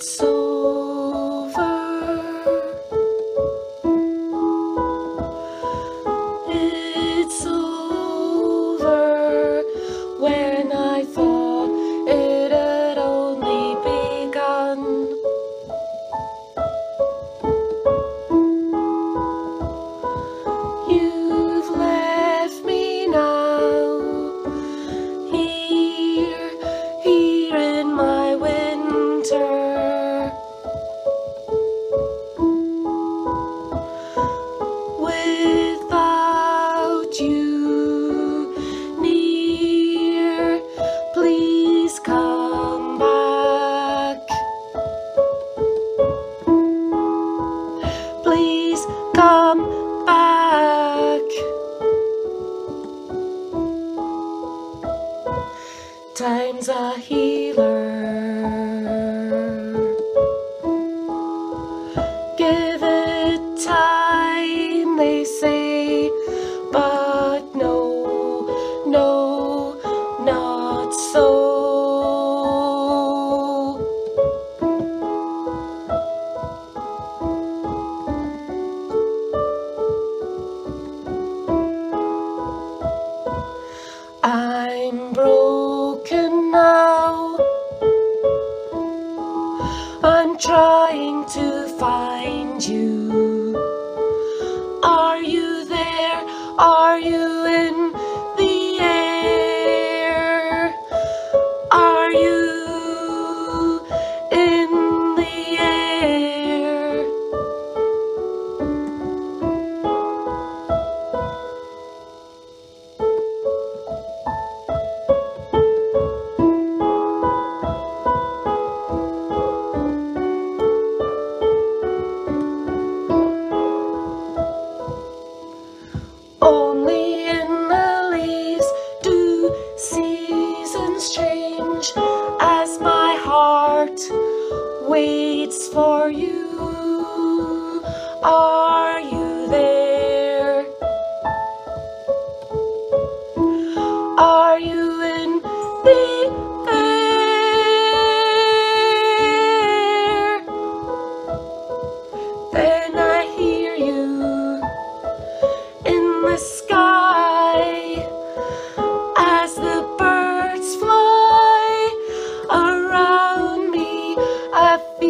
Over. Come back. Time's a healer. Give it time, they say, but no, no, not so. I'm broken now. I'm trying to find you. Waits for you. Are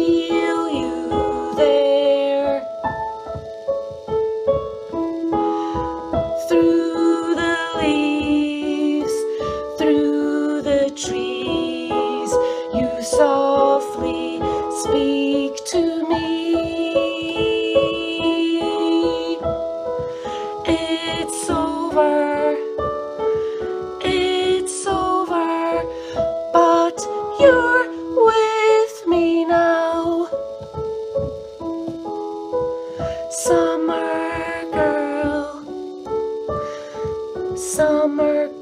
feel you there through the leaves, through the trees. You softly speak to me. It's over. Summer.